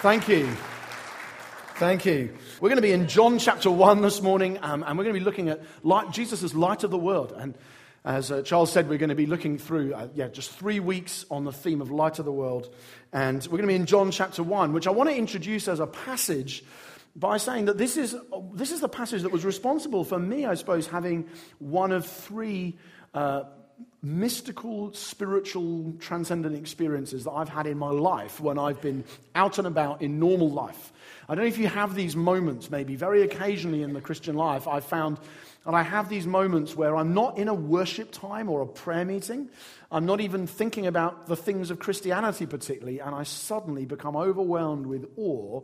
Thank you. Thank you. We're going to be in John chapter 1 this morning, um, and we're going to be looking at light, Jesus light of the world. And as uh, Charles said, we're going to be looking through, uh, yeah, just three weeks on the theme of light of the world. And we're going to be in John chapter 1, which I want to introduce as a passage by saying that this is, this is the passage that was responsible for me, I suppose, having one of three uh, mystical, spiritual, transcendent experiences that I've had in my life when I've been out and about in normal life. I don't know if you have these moments, maybe very occasionally in the Christian life. I've found and I have these moments where I'm not in a worship time or a prayer meeting. I'm not even thinking about the things of Christianity particularly, and I suddenly become overwhelmed with awe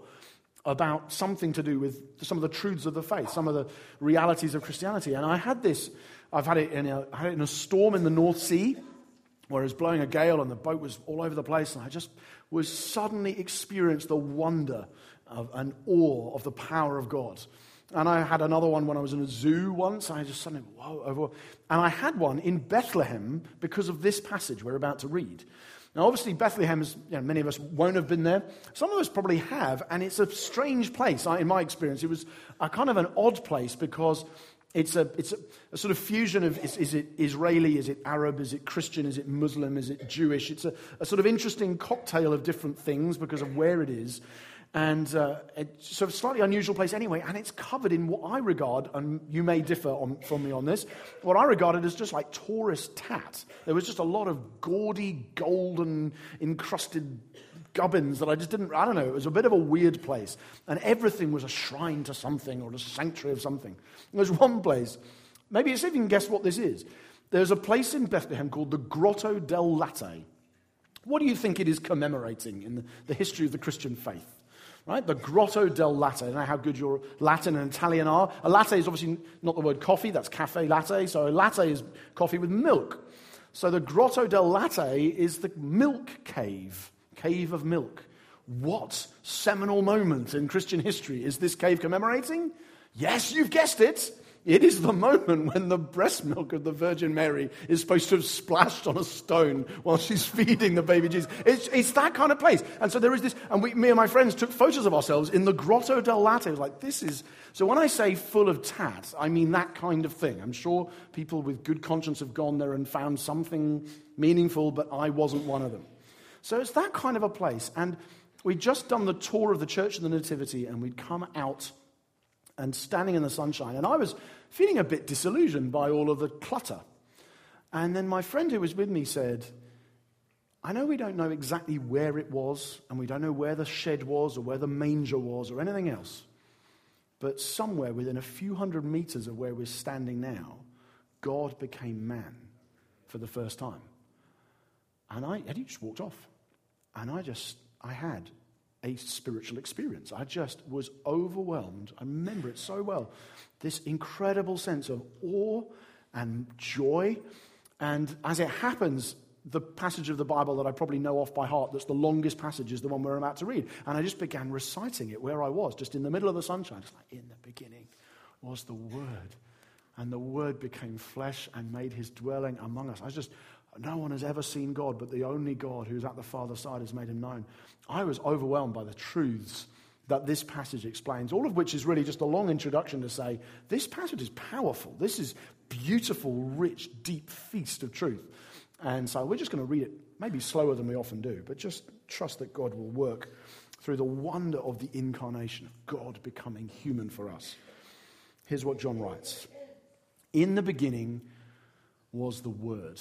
about something to do with some of the truths of the faith, some of the realities of Christianity. And I had this I've had it in a, had it in a storm in the North Sea where it was blowing a gale and the boat was all over the place. And I just was suddenly experienced the wonder of, and awe of the power of God. And I had another one when I was in a zoo once. I just suddenly, whoa, oh, over. And I had one in Bethlehem because of this passage we're about to read. Now, obviously, Bethlehem is, you know, many of us won't have been there. Some of us probably have, and it's a strange place. I, in my experience, it was a kind of an odd place because it's, a, it's a, a, sort of fusion of is, is, it Israeli, is it Arab, is it Christian, is it Muslim, is it Jewish? It's a, a sort of interesting cocktail of different things because of where it is. And uh, it's sort of slightly unusual place anyway, and it's covered in what I regard, and you may differ on, from me on this, what I regarded as just like tourist tat. There was just a lot of gaudy, golden, encrusted gubbins that I just didn't, I don't know, it was a bit of a weird place. And everything was a shrine to something or a sanctuary of something. There's one place, maybe see if you can guess what this is. There's a place in Bethlehem called the Grotto del Latte. What do you think it is commemorating in the, the history of the Christian faith? Right? The Grotto del Latte. I don't know how good your Latin and Italian are. A latte is obviously not the word coffee, that's cafe latte. So a latte is coffee with milk. So the Grotto del Latte is the milk cave cave of milk. What seminal moment in Christian history is this cave commemorating? Yes, you've guessed it. It is the moment when the breast milk of the Virgin Mary is supposed to have splashed on a stone while she's feeding the baby Jesus. It's, it's that kind of place. And so there is this, and we, me and my friends took photos of ourselves in the Grotto del Latte. Like, this is, so when I say full of tat, I mean that kind of thing. I'm sure people with good conscience have gone there and found something meaningful, but I wasn't one of them. So it's that kind of a place. And we'd just done the tour of the Church of the Nativity, and we'd come out and standing in the sunshine. And I was feeling a bit disillusioned by all of the clutter. And then my friend who was with me said, I know we don't know exactly where it was, and we don't know where the shed was, or where the manger was, or anything else. But somewhere within a few hundred meters of where we're standing now, God became man for the first time. And I, he just walked off. And I just, I had a spiritual experience. I just was overwhelmed. I remember it so well. This incredible sense of awe and joy. And as it happens, the passage of the Bible that I probably know off by heart, that's the longest passage, is the one we're about to read. And I just began reciting it where I was, just in the middle of the sunshine. Just like, in the beginning was the Word. And the Word became flesh and made his dwelling among us. I was just no one has ever seen God, but the only God who's at the Father's side has made him known. I was overwhelmed by the truths that this passage explains, all of which is really just a long introduction to say this passage is powerful. This is beautiful, rich, deep feast of truth. And so we're just going to read it, maybe slower than we often do, but just trust that God will work through the wonder of the incarnation of God becoming human for us. Here's what John writes In the beginning was the Word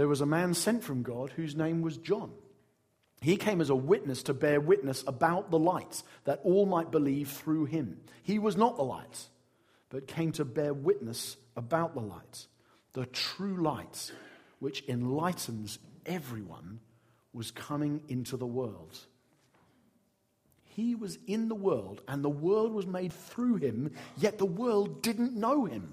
there was a man sent from God whose name was John. He came as a witness to bear witness about the light, that all might believe through him. He was not the light, but came to bear witness about the light. The true light, which enlightens everyone, was coming into the world. He was in the world, and the world was made through him, yet the world didn't know him.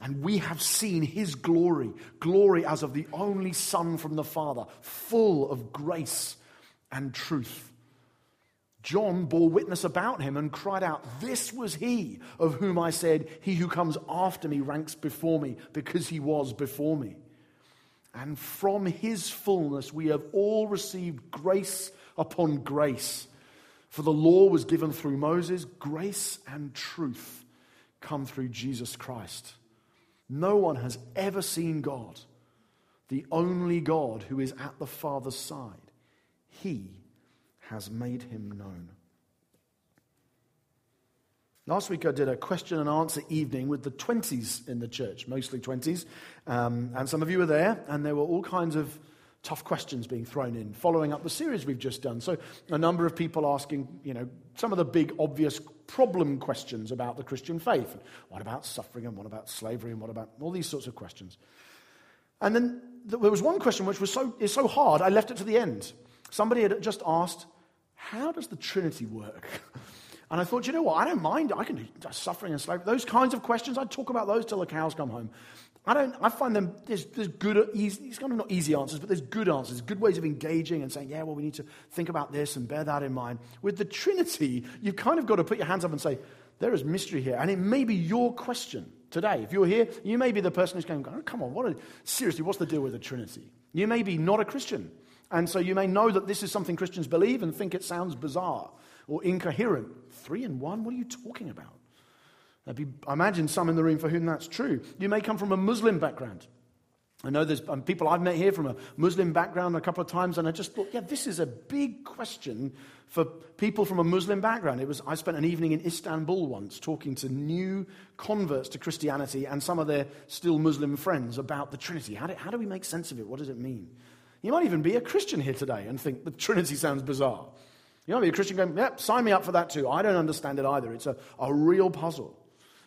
And we have seen his glory, glory as of the only Son from the Father, full of grace and truth. John bore witness about him and cried out, This was he of whom I said, He who comes after me ranks before me, because he was before me. And from his fullness we have all received grace upon grace. For the law was given through Moses, grace and truth come through Jesus Christ. No one has ever seen God, the only God who is at the Father's side. He has made him known. Last week I did a question and answer evening with the 20s in the church, mostly 20s. Um, and some of you were there, and there were all kinds of tough questions being thrown in, following up the series we've just done. So, a number of people asking, you know, some of the big obvious problem questions about the Christian faith. What about suffering, and what about slavery, and what about all these sorts of questions? And then there was one question which was so, is so hard, I left it to the end. Somebody had just asked, how does the Trinity work? And I thought, you know what? I don't mind. I can do uh, suffering and slavery. Those kinds of questions, I'd talk about those till the cows come home. I don't. I find them there's, there's good, easy. It's kind of not easy answers, but there's good answers, good ways of engaging and saying, yeah, well, we need to think about this and bear that in mind. With the Trinity, you've kind of got to put your hands up and say, there is mystery here, and it may be your question today. If you're here, you may be the person who's going, oh, come on, what? A, seriously, what's the deal with the Trinity? You may be not a Christian. And so you may know that this is something Christians believe and think it sounds bizarre or incoherent. Three in one? What are you talking about? Be, I imagine some in the room for whom that's true. You may come from a Muslim background. I know there's um, people I've met here from a Muslim background a couple of times, and I just thought, yeah, this is a big question for people from a Muslim background. It was, I spent an evening in Istanbul once talking to new converts to Christianity and some of their still Muslim friends about the Trinity. How do, how do we make sense of it? What does it mean? You might even be a Christian here today and think the Trinity sounds bizarre. You might be a Christian going, yep, sign me up for that too. I don't understand it either. It's a, a real puzzle.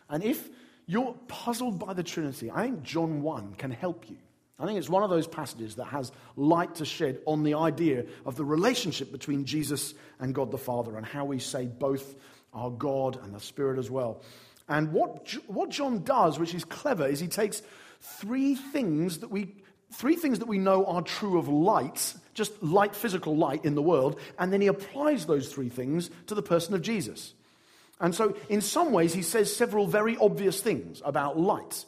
And if you're puzzled by the Trinity, I think John 1 can help you. I think it's one of those passages that has light to shed on the idea of the relationship between Jesus and God the Father and how we say both are God and the Spirit as well. And what, what John does, which is clever, is he takes three things that we three things that we know are true of light, just light, physical light in the world, and then he applies those three things to the person of Jesus. And so, in some ways, he says several very obvious things about light.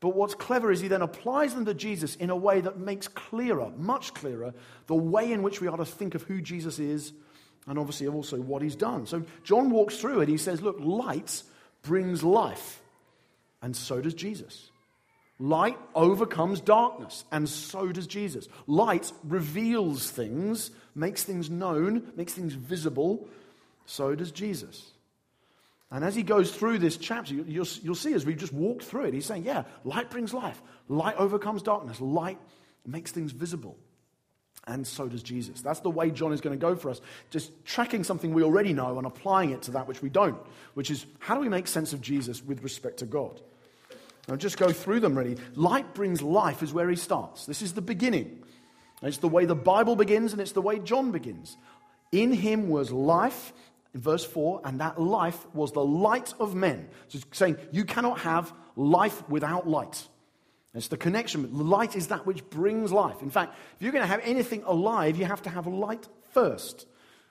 But what's clever is he then applies them to Jesus in a way that makes clearer, much clearer, the way in which we are to think of who Jesus is and obviously also what he's done. So John walks through it. He says, Look, light brings life, and so does Jesus. Light overcomes darkness, and so does Jesus. Light reveals things, makes things known, makes things visible, so does Jesus. And as he goes through this chapter, you'll, you'll see as we just walk through it, he's saying, Yeah, light brings life. Light overcomes darkness. Light makes things visible. And so does Jesus. That's the way John is going to go for us. Just tracking something we already know and applying it to that which we don't, which is how do we make sense of Jesus with respect to God? I'll just go through them really. Light brings life is where he starts. This is the beginning. It's the way the Bible begins and it's the way John begins. In him was life, in verse 4, and that life was the light of men. So it's saying you cannot have life without light. It's the connection. Light is that which brings life. In fact, if you're going to have anything alive, you have to have light first.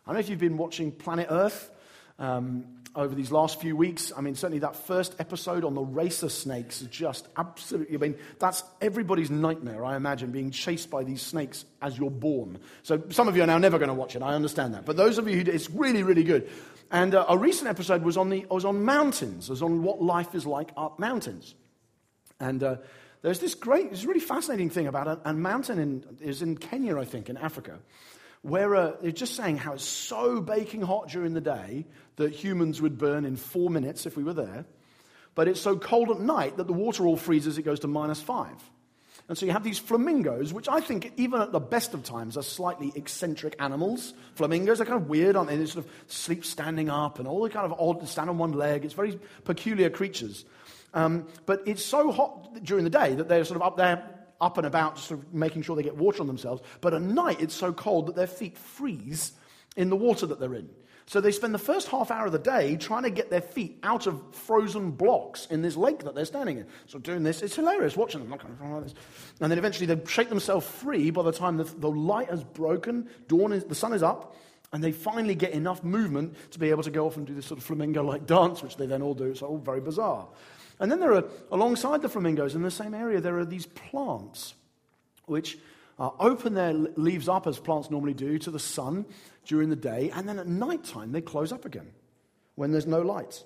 I don't know if you've been watching Planet Earth. Um, over these last few weeks. I mean, certainly that first episode on the racer snakes is just absolutely, I mean, that's everybody's nightmare, I imagine, being chased by these snakes as you're born. So some of you are now never going to watch it, I understand that. But those of you who do, it's really, really good. And uh, a recent episode was on, the, was on mountains, was on what life is like up mountains. And uh, there's this great, this really fascinating thing about a, a mountain in, is in Kenya, I think, in Africa where uh, they're just saying how it's so baking hot during the day that humans would burn in four minutes if we were there. But it's so cold at night that the water all freezes, it goes to minus five. And so you have these flamingos, which I think, even at the best of times, are slightly eccentric animals. Flamingos are kind of weird, aren't they? They sort of sleep standing up and all the kind of odd, stand on one leg. It's very peculiar creatures. Um, but it's so hot during the day that they're sort of up there, up and about, sort of making sure they get water on themselves. But at night, it's so cold that their feet freeze in the water that they're in. So they spend the first half hour of the day trying to get their feet out of frozen blocks in this lake that they're standing in. So doing this, it's hilarious watching them. Like this. And then eventually they shake themselves free by the time the, the light has broken, dawn is, the sun is up, and they finally get enough movement to be able to go off and do this sort of flamingo-like dance, which they then all do. It's all very bizarre. And then there are, alongside the flamingos in the same area, there are these plants which uh, open their leaves up as plants normally do to the sun during the day, and then at night time they close up again when there's no light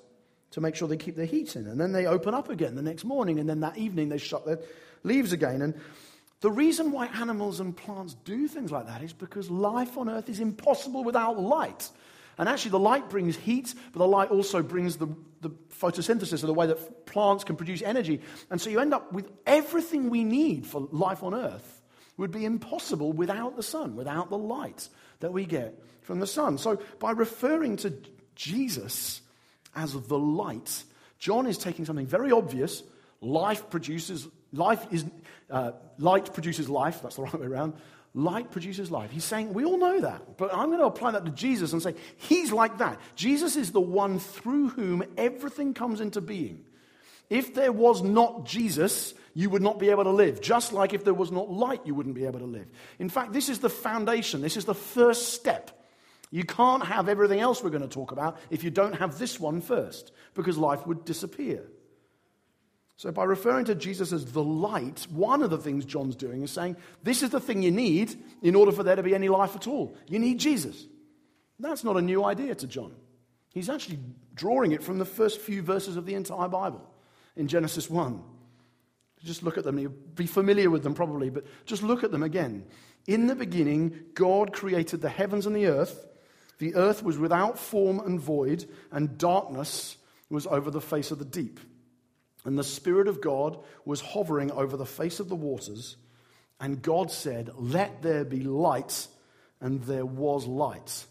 to make sure they keep their heat in. And then they open up again the next morning, and then that evening they shut their leaves again. And the reason why animals and plants do things like that is because life on earth is impossible without light. And actually, the light brings heat, but the light also brings the, the photosynthesis, or the way that plants can produce energy. And so you end up with everything we need for life on earth would be impossible without the sun, without the light that we get from the sun. So by referring to Jesus as the light, John is taking something very obvious. Life produces life is uh, light produces life. That's the right way around. Light produces life. He's saying we all know that, but I'm going to apply that to Jesus and say he's like that. Jesus is the one through whom everything comes into being. If there was not Jesus, you would not be able to live. Just like if there was not light, you wouldn't be able to live. In fact, this is the foundation, this is the first step. You can't have everything else we're going to talk about if you don't have this one first, because life would disappear. So, by referring to Jesus as the light, one of the things John's doing is saying, This is the thing you need in order for there to be any life at all. You need Jesus. That's not a new idea to John. He's actually drawing it from the first few verses of the entire Bible in Genesis 1. Just look at them. You'll be familiar with them probably, but just look at them again. In the beginning, God created the heavens and the earth. The earth was without form and void, and darkness was over the face of the deep. And the Spirit of God was hovering over the face of the waters. And God said, Let there be light. And there was light.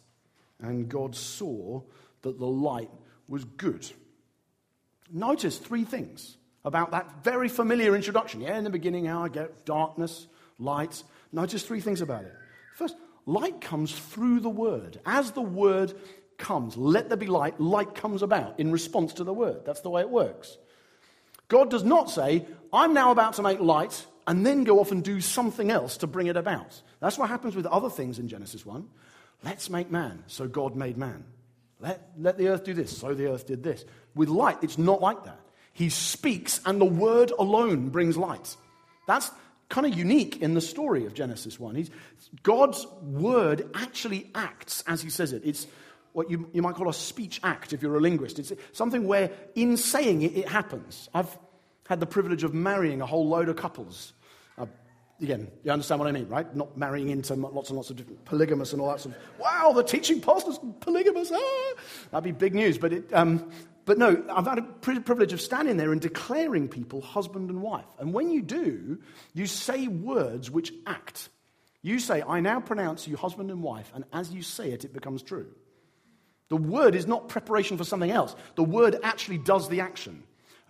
And God saw that the light was good. Notice three things about that very familiar introduction. Yeah, in the beginning, how I get darkness, light. Notice three things about it. First, light comes through the word. As the word comes, let there be light, light comes about in response to the word. That's the way it works. God does not say, I'm now about to make light, and then go off and do something else to bring it about. That's what happens with other things in Genesis 1. Let's make man. So God made man. Let, let the earth do this. So the earth did this. With light, it's not like that. He speaks, and the word alone brings light. That's kind of unique in the story of Genesis 1. He's, God's word actually acts as he says it. It's what you, you might call a speech act if you're a linguist. It's something where, in saying it, it happens. I've had the privilege of marrying a whole load of couples. Uh, again, you understand what I mean, right? Not marrying into lots and lots of different polygamous and all that sort of, wow, the teaching pastor's polygamous. Ah! That'd be big news. But it, um, but no, I've had a privilege of standing there and declaring people husband and wife. And when you do, you say words which act. You say, I now pronounce you husband and wife, and as you say it, it becomes true. The word is not preparation for something else, the word actually does the action.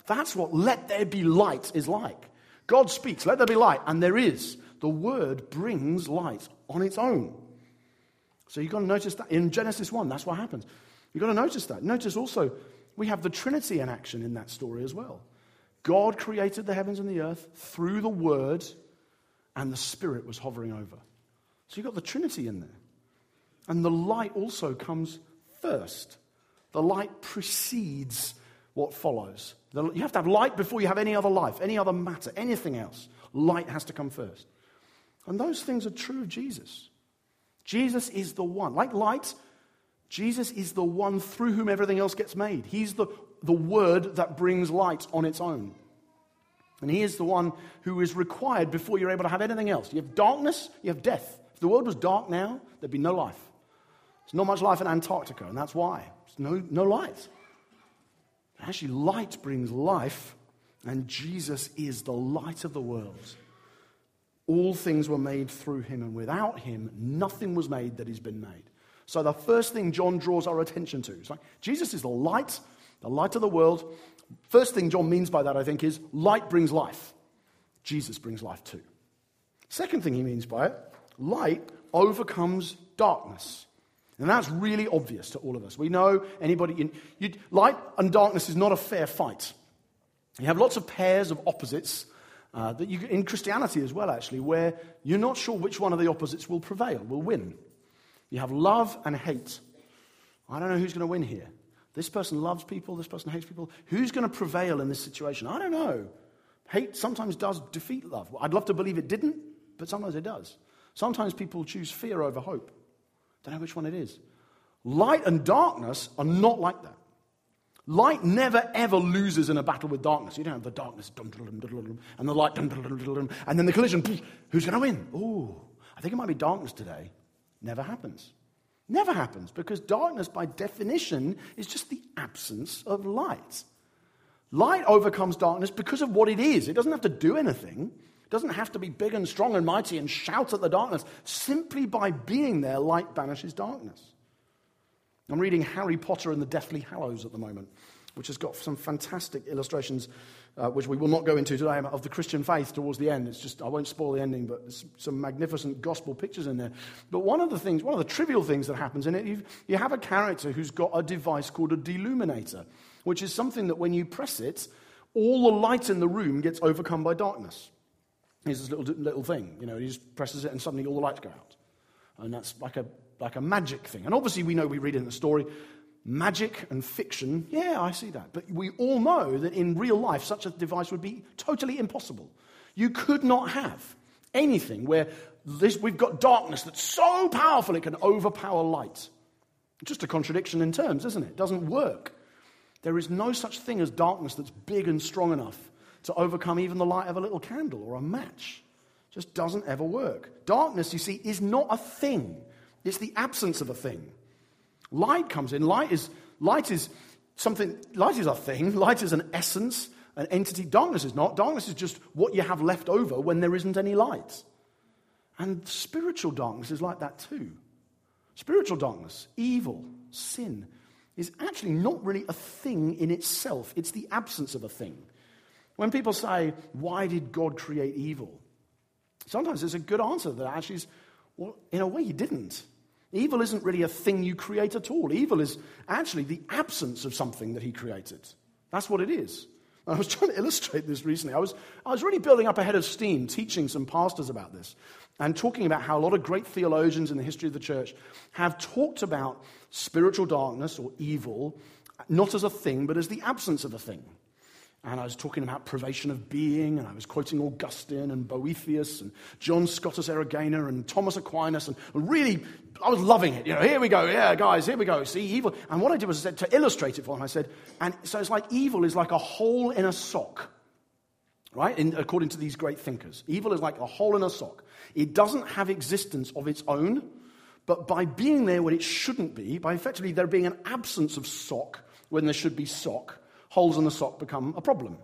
That's what let there be light is like. God speaks, let there be light, and there is. The word brings light on its own. So you've got to notice that in Genesis 1, that's what happens. You've got to notice that. Notice also we have the Trinity in action in that story as well. God created the heavens and the earth through the Word, and the Spirit was hovering over. So you've got the Trinity in there. And the light also comes first. The light precedes what follows. You have to have light before you have any other life, any other matter, anything else. Light has to come first. And those things are true of Jesus. Jesus is the one. Like light, Jesus is the one through whom everything else gets made. He's the, the word that brings light on its own. And he is the one who is required before you're able to have anything else. You have darkness, you have death. If the world was dark now, there'd be no life. There's not much life in Antarctica, and that's why. There's no, no light. Actually, light brings life, and Jesus is the light of the world. All things were made through him, and without him, nothing was made that has been made. So, the first thing John draws our attention to is like Jesus is the light, the light of the world. First thing John means by that, I think, is light brings life. Jesus brings life too. Second thing he means by it, light overcomes darkness. And that's really obvious to all of us. We know anybody in you, light and darkness is not a fair fight. You have lots of pairs of opposites uh, that you, in Christianity as well, actually, where you're not sure which one of the opposites will prevail, will win. You have love and hate. I don't know who's going to win here. This person loves people, this person hates people. Who's going to prevail in this situation? I don't know. Hate sometimes does defeat love. I'd love to believe it didn't, but sometimes it does. Sometimes people choose fear over hope. Don't know which one it is. Light and darkness are not like that. Light never ever loses in a battle with darkness. You don't have the darkness and the light and then the collision. Who's going to win? Oh, I think it might be darkness today. Never happens. Never happens because darkness, by definition, is just the absence of light. Light overcomes darkness because of what it is. It doesn't have to do anything, it doesn't have to be big and strong and mighty and shout at the darkness. Simply by being there, light banishes darkness. I'm reading Harry Potter and the Deathly Hallows at the moment, which has got some fantastic illustrations, uh, which we will not go into today, of the Christian faith towards the end. It's just, I won't spoil the ending, but there's some magnificent gospel pictures in there. But one of the things, one of the trivial things that happens in it, you have a character who's got a device called a deluminator, which is something that when you press it, all the light in the room gets overcome by darkness. Here's this little, little thing, you know, he just presses it and suddenly all the lights go out. And that's like a like a magic thing. And obviously, we know we read in the story magic and fiction. Yeah, I see that. But we all know that in real life, such a device would be totally impossible. You could not have anything where this, we've got darkness that's so powerful it can overpower light. Just a contradiction in terms, isn't it? It doesn't work. There is no such thing as darkness that's big and strong enough to overcome even the light of a little candle or a match. Just doesn't ever work. Darkness, you see, is not a thing. It's the absence of a thing. Light comes in. Light is, light is something, light is a thing. Light is an essence, an entity. Darkness is not. Darkness is just what you have left over when there isn't any light. And spiritual darkness is like that too. Spiritual darkness, evil, sin, is actually not really a thing in itself. It's the absence of a thing. When people say, Why did God create evil? Sometimes there's a good answer that actually is, Well, in a way, He didn't. Evil isn't really a thing you create at all. Evil is actually the absence of something that he created. That's what it is. I was trying to illustrate this recently. I was, I was really building up a head of steam, teaching some pastors about this, and talking about how a lot of great theologians in the history of the church have talked about spiritual darkness or evil not as a thing, but as the absence of a thing. And I was talking about privation of being, and I was quoting Augustine and Boethius and John Scotus Erigena and Thomas Aquinas, and really, I was loving it. You know, here we go, yeah, guys, here we go. See, evil. And what I did was I said, to illustrate it for him, I said, and so it's like evil is like a hole in a sock, right? In, according to these great thinkers, evil is like a hole in a sock. It doesn't have existence of its own, but by being there when it shouldn't be, by effectively there being an absence of sock when there should be sock holes in the sock become a problem.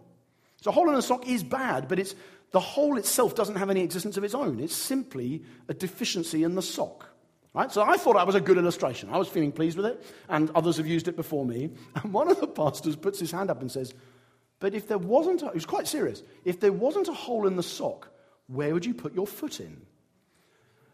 So a hole in a sock is bad, but it's, the hole itself doesn't have any existence of its own. It's simply a deficiency in the sock. Right? So I thought that was a good illustration. I was feeling pleased with it, and others have used it before me. And one of the pastors puts his hand up and says, But if there wasn't, a, he was quite serious, if there wasn't a hole in the sock, where would you put your foot in?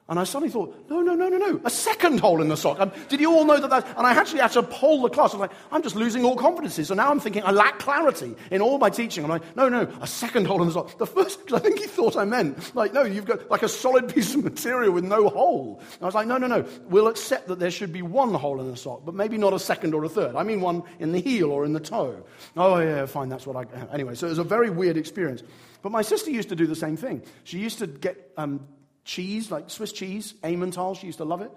And I suddenly thought, no, no, no, no, no, a second hole in the sock. Um, did you all know that that? And I actually had to poll the class. I was like, I'm just losing all confidences. So now I'm thinking I lack clarity in all my teaching. I'm like, no, no, a second hole in the sock. The first, because I think he thought I meant, like, no, you've got like a solid piece of material with no hole. And I was like, no, no, no, we'll accept that there should be one hole in the sock, but maybe not a second or a third. I mean one in the heel or in the toe. Oh, yeah, fine, that's what I. Anyway, so it was a very weird experience. But my sister used to do the same thing. She used to get um, cheese, like Swiss cheese, Emmental. She used to love it.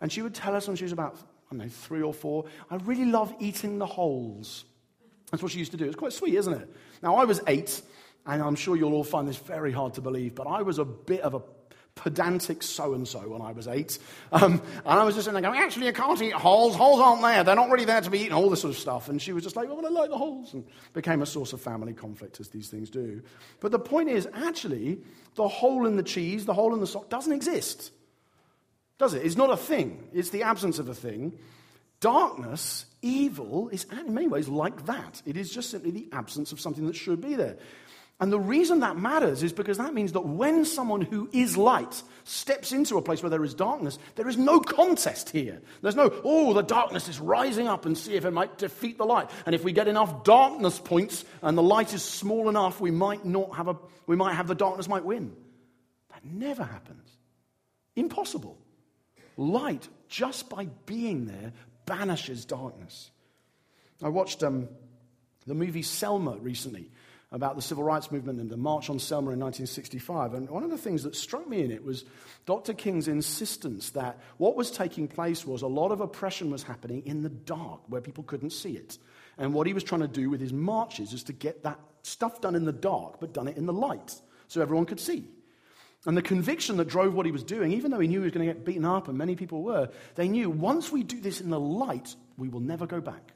And she would tell us when she was about, I don't know, three or four, I really love eating the holes. That's what she used to do. It's quite sweet, isn't it? Now, I was eight, and I'm sure you'll all find this very hard to believe, but I was a bit of a pedantic so and so when I was eight. Um, and I was just sitting there going, actually, you can't eat holes. Holes aren't there. They're not really there to be eaten, all this sort of stuff. And she was just like, well, I like the holes. And became a source of family conflict, as these things do. But the point is, actually, the hole in the cheese, the hole in the sock, doesn't exist. Does it? It's not a thing, it's the absence of a thing. Darkness, evil, is in many ways like that. It is just simply the absence of something that should be there. And the reason that matters is because that means that when someone who is light steps into a place where there is darkness, there is no contest here. There's no, oh, the darkness is rising up and see if it might defeat the light. And if we get enough darkness points and the light is small enough, we might not have a, we might have the darkness might win. That never happens. Impossible. Light, just by being there, banishes darkness. I watched um, the movie Selma recently about the civil rights movement and the March on Selma in 1965. And one of the things that struck me in it was Dr. King's insistence that what was taking place was a lot of oppression was happening in the dark where people couldn't see it. And what he was trying to do with his marches is to get that stuff done in the dark, but done it in the light so everyone could see. And the conviction that drove what he was doing, even though he knew he was going to get beaten up, and many people were, they knew once we do this in the light, we will never go back.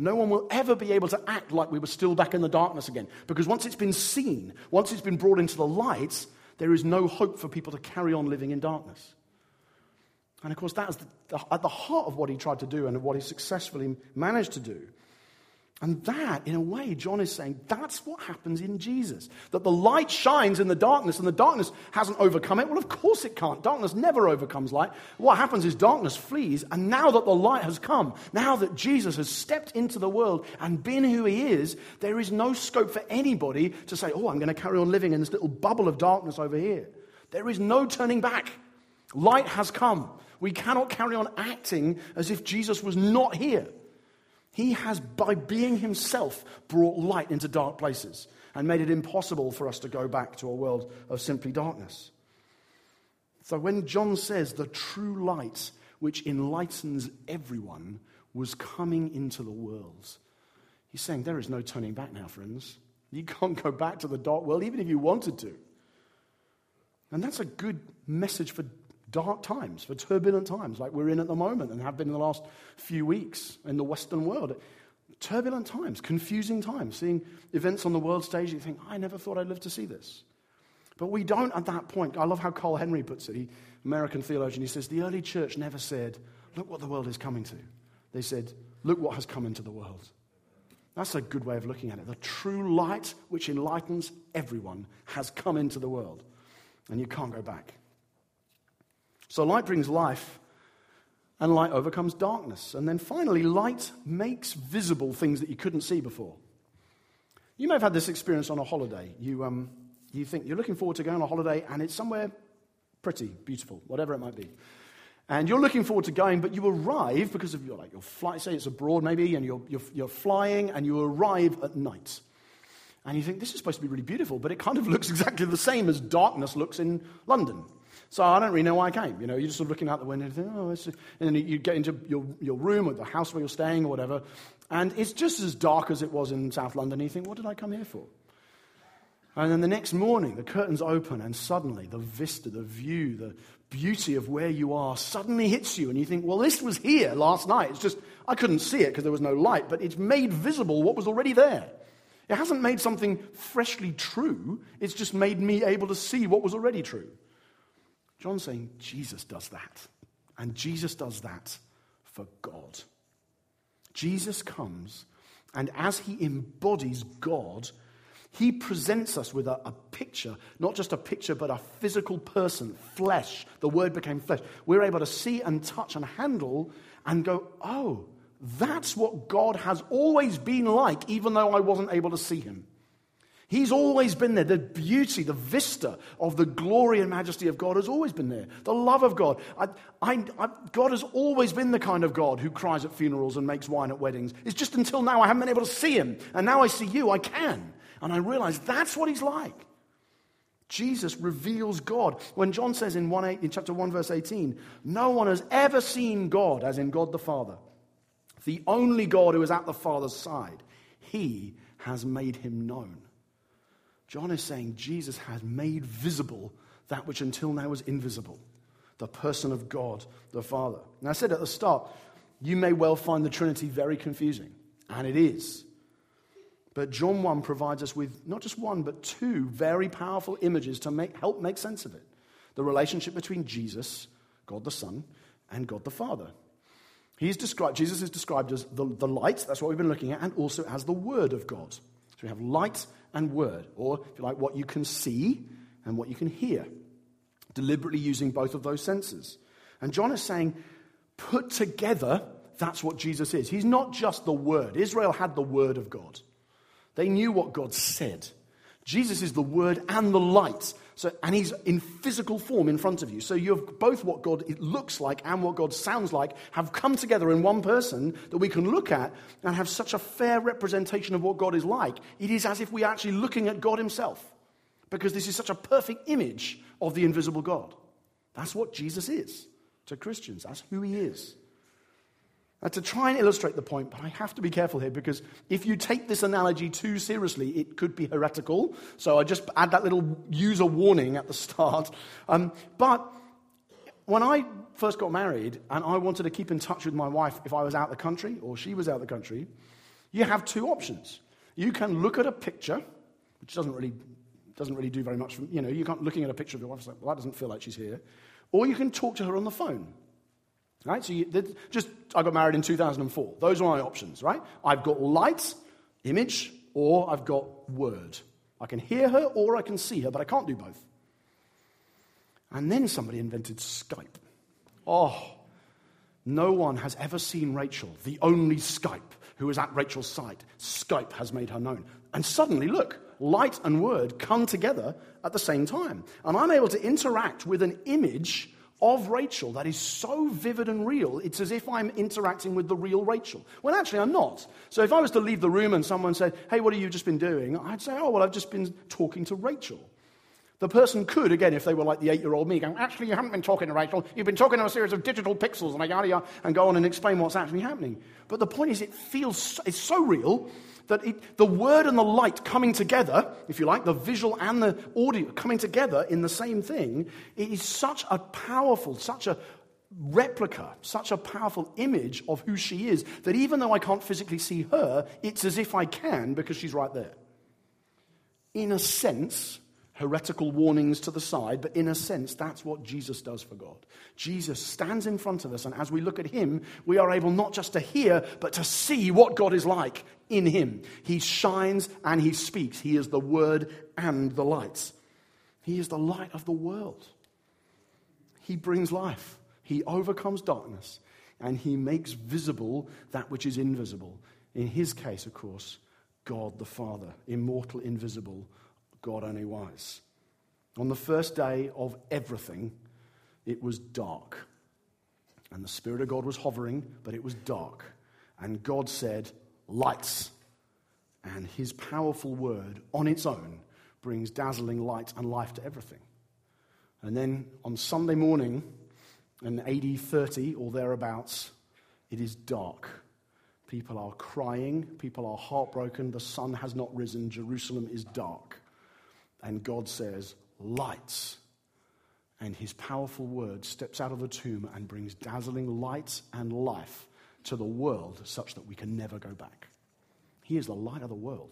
No one will ever be able to act like we were still back in the darkness again. Because once it's been seen, once it's been brought into the light, there is no hope for people to carry on living in darkness. And of course, that is the, the, at the heart of what he tried to do and of what he successfully managed to do. And that, in a way, John is saying that's what happens in Jesus. That the light shines in the darkness and the darkness hasn't overcome it. Well, of course it can't. Darkness never overcomes light. What happens is darkness flees. And now that the light has come, now that Jesus has stepped into the world and been who he is, there is no scope for anybody to say, oh, I'm going to carry on living in this little bubble of darkness over here. There is no turning back. Light has come. We cannot carry on acting as if Jesus was not here. He has, by being himself, brought light into dark places and made it impossible for us to go back to a world of simply darkness. So when John says the true light which enlightens everyone was coming into the world, he's saying there is no turning back now, friends. You can't go back to the dark world even if you wanted to. And that's a good message for dark times, for turbulent times like we're in at the moment and have been in the last few weeks in the Western world. Turbulent times, confusing times, seeing events on the world stage, you think, I never thought I'd live to see this. But we don't at that point. I love how Carl Henry puts it, he, American theologian. He says, The early church never said, Look what the world is coming to. They said, Look what has come into the world. That's a good way of looking at it. The true light which enlightens everyone has come into the world, and you can't go back. So light brings life, and light overcomes darkness. And then finally, light makes visible things that you couldn't see before. You may have had this experience on a holiday. You, um, you think you're looking forward to going on a holiday, and it's somewhere pretty, beautiful, whatever it might be. And you're looking forward to going, but you arrive because of your, like, your flight, say it's abroad maybe, and you're, you're, you're flying, and you arrive at night. And you think, this is supposed to be really beautiful, but it kind of looks exactly the same as darkness looks in London. So I don't really know why I came. You know, you're just sort of looking out the window and think, oh, and then you get into your, your room or the house where you're staying or whatever, and it's just as dark as it was in South London. And you think, what did I come here for? And then the next morning, the curtains open, and suddenly the vista, the view, the beauty of where you are suddenly hits you. And you think, well, this was here last night. It's just, I couldn't see it because there was no light, but it's made visible what was already there. It hasn't made something freshly true, it's just made me able to see what was already true. John's saying Jesus does that. And Jesus does that for God. Jesus comes, and as he embodies God, he presents us with a, a, picture, not just a picture, but a physical person, flesh. The word became flesh. We're able to see and touch and handle and go, oh, that's what God has always been like, even though I wasn't able to see him. He's always been there. The beauty, the vista of the glory and majesty of God has always been there. The love of God. I, I, I, God has always been the kind of God who cries at funerals and makes wine at weddings. It's just until now I haven't been able to see him. And now I see you, I can. And I realize that's what he's like. Jesus reveals God. When John says in, 1, 8, in chapter 1, verse 18, no one has ever seen God, as in God the Father, the only God who is at the Father's side, he has made him known. John is saying Jesus has made visible that which until now was invisible, the person of God the Father. Now, I said at the start, you may well find the Trinity very confusing, and it is. But John 1 provides us with not just one, but two very powerful images to make, help make sense of it the relationship between Jesus, God the Son, and God the Father. He's described, Jesus is described as the, the light, that's what we've been looking at, and also as the Word of God. So we have light and Word, or if you like, what you can see and what you can hear, deliberately using both of those senses. And John is saying, put together, that's what Jesus is. He's not just the Word. Israel had the Word of God, they knew what God said. Jesus is the Word and the light. So, and he's in physical form in front of you. So you have both what God looks like and what God sounds like have come together in one person that we can look at and have such a fair representation of what God is like. It is as if we are actually looking at God himself because this is such a perfect image of the invisible God. That's what Jesus is to Christians. That's who he is. Now, to try and illustrate the point, but I have to be careful here because if you take this analogy too seriously, it could be heretical. So I just add that little user warning at the start. Um, but when I first got married and I wanted to keep in touch with my wife if I was out the country or she was out the country, you have two options. You can look at a picture, which doesn't really, doesn't really do very much. From, you know, you can't looking at a picture of your wife. Like, well, that doesn't feel like she's here. Or you can talk to her on the phone. Right? So you, just, I got married in 2004. Those are my options, right? I've got light, image, or I've got word. I can hear her or I can see her, but I can't do both. And then somebody invented Skype. Oh, no one has ever seen Rachel, the only Skype who is at Rachel's side. Skype has made her known. And suddenly, look, light and word come together at the same time. And I'm able to interact with an image of Rachel that is so vivid and real, it's as if I'm interacting with the real Rachel. Well, actually, I'm not. So if I was to leave the room and someone said, Hey, what have you just been doing? I'd say, Oh, well, I've just been talking to Rachel. The person could, again, if they were like the eight year old me, go, Actually, you haven't been talking to Rachel. You've been talking to a series of digital pixels and I yada yada, and go on and explain what's actually happening. But the point is, it feels, it's so real that it, the word and the light coming together, if you like, the visual and the audio coming together in the same thing, it is such a powerful, such a replica, such a powerful image of who she is, that even though I can't physically see her, it's as if I can because she's right there. In a sense, heretical warnings to the side, but in a sense, that's what Jesus does for God. Jesus stands in front of us, and as we look at him, we are able not just to hear, but to see what God is like in him. He shines and he speaks. He is the word and the light. He is the light of the world. He brings life, he overcomes darkness, and he makes visible that which is invisible. In his case, of course, God the Father, immortal, invisible God only wise. On the first day of everything, it was dark. And the Spirit of God was hovering, but it was dark. And God said, Lights. And his powerful word on its own brings dazzling light and life to everything. And then on Sunday morning, in AD 30 or thereabouts, it is dark. People are crying, people are heartbroken, the sun has not risen, Jerusalem is dark. And God says, Lights. And his powerful word steps out of the tomb and brings dazzling light and life to the world such that we can never go back. He is the light of the world.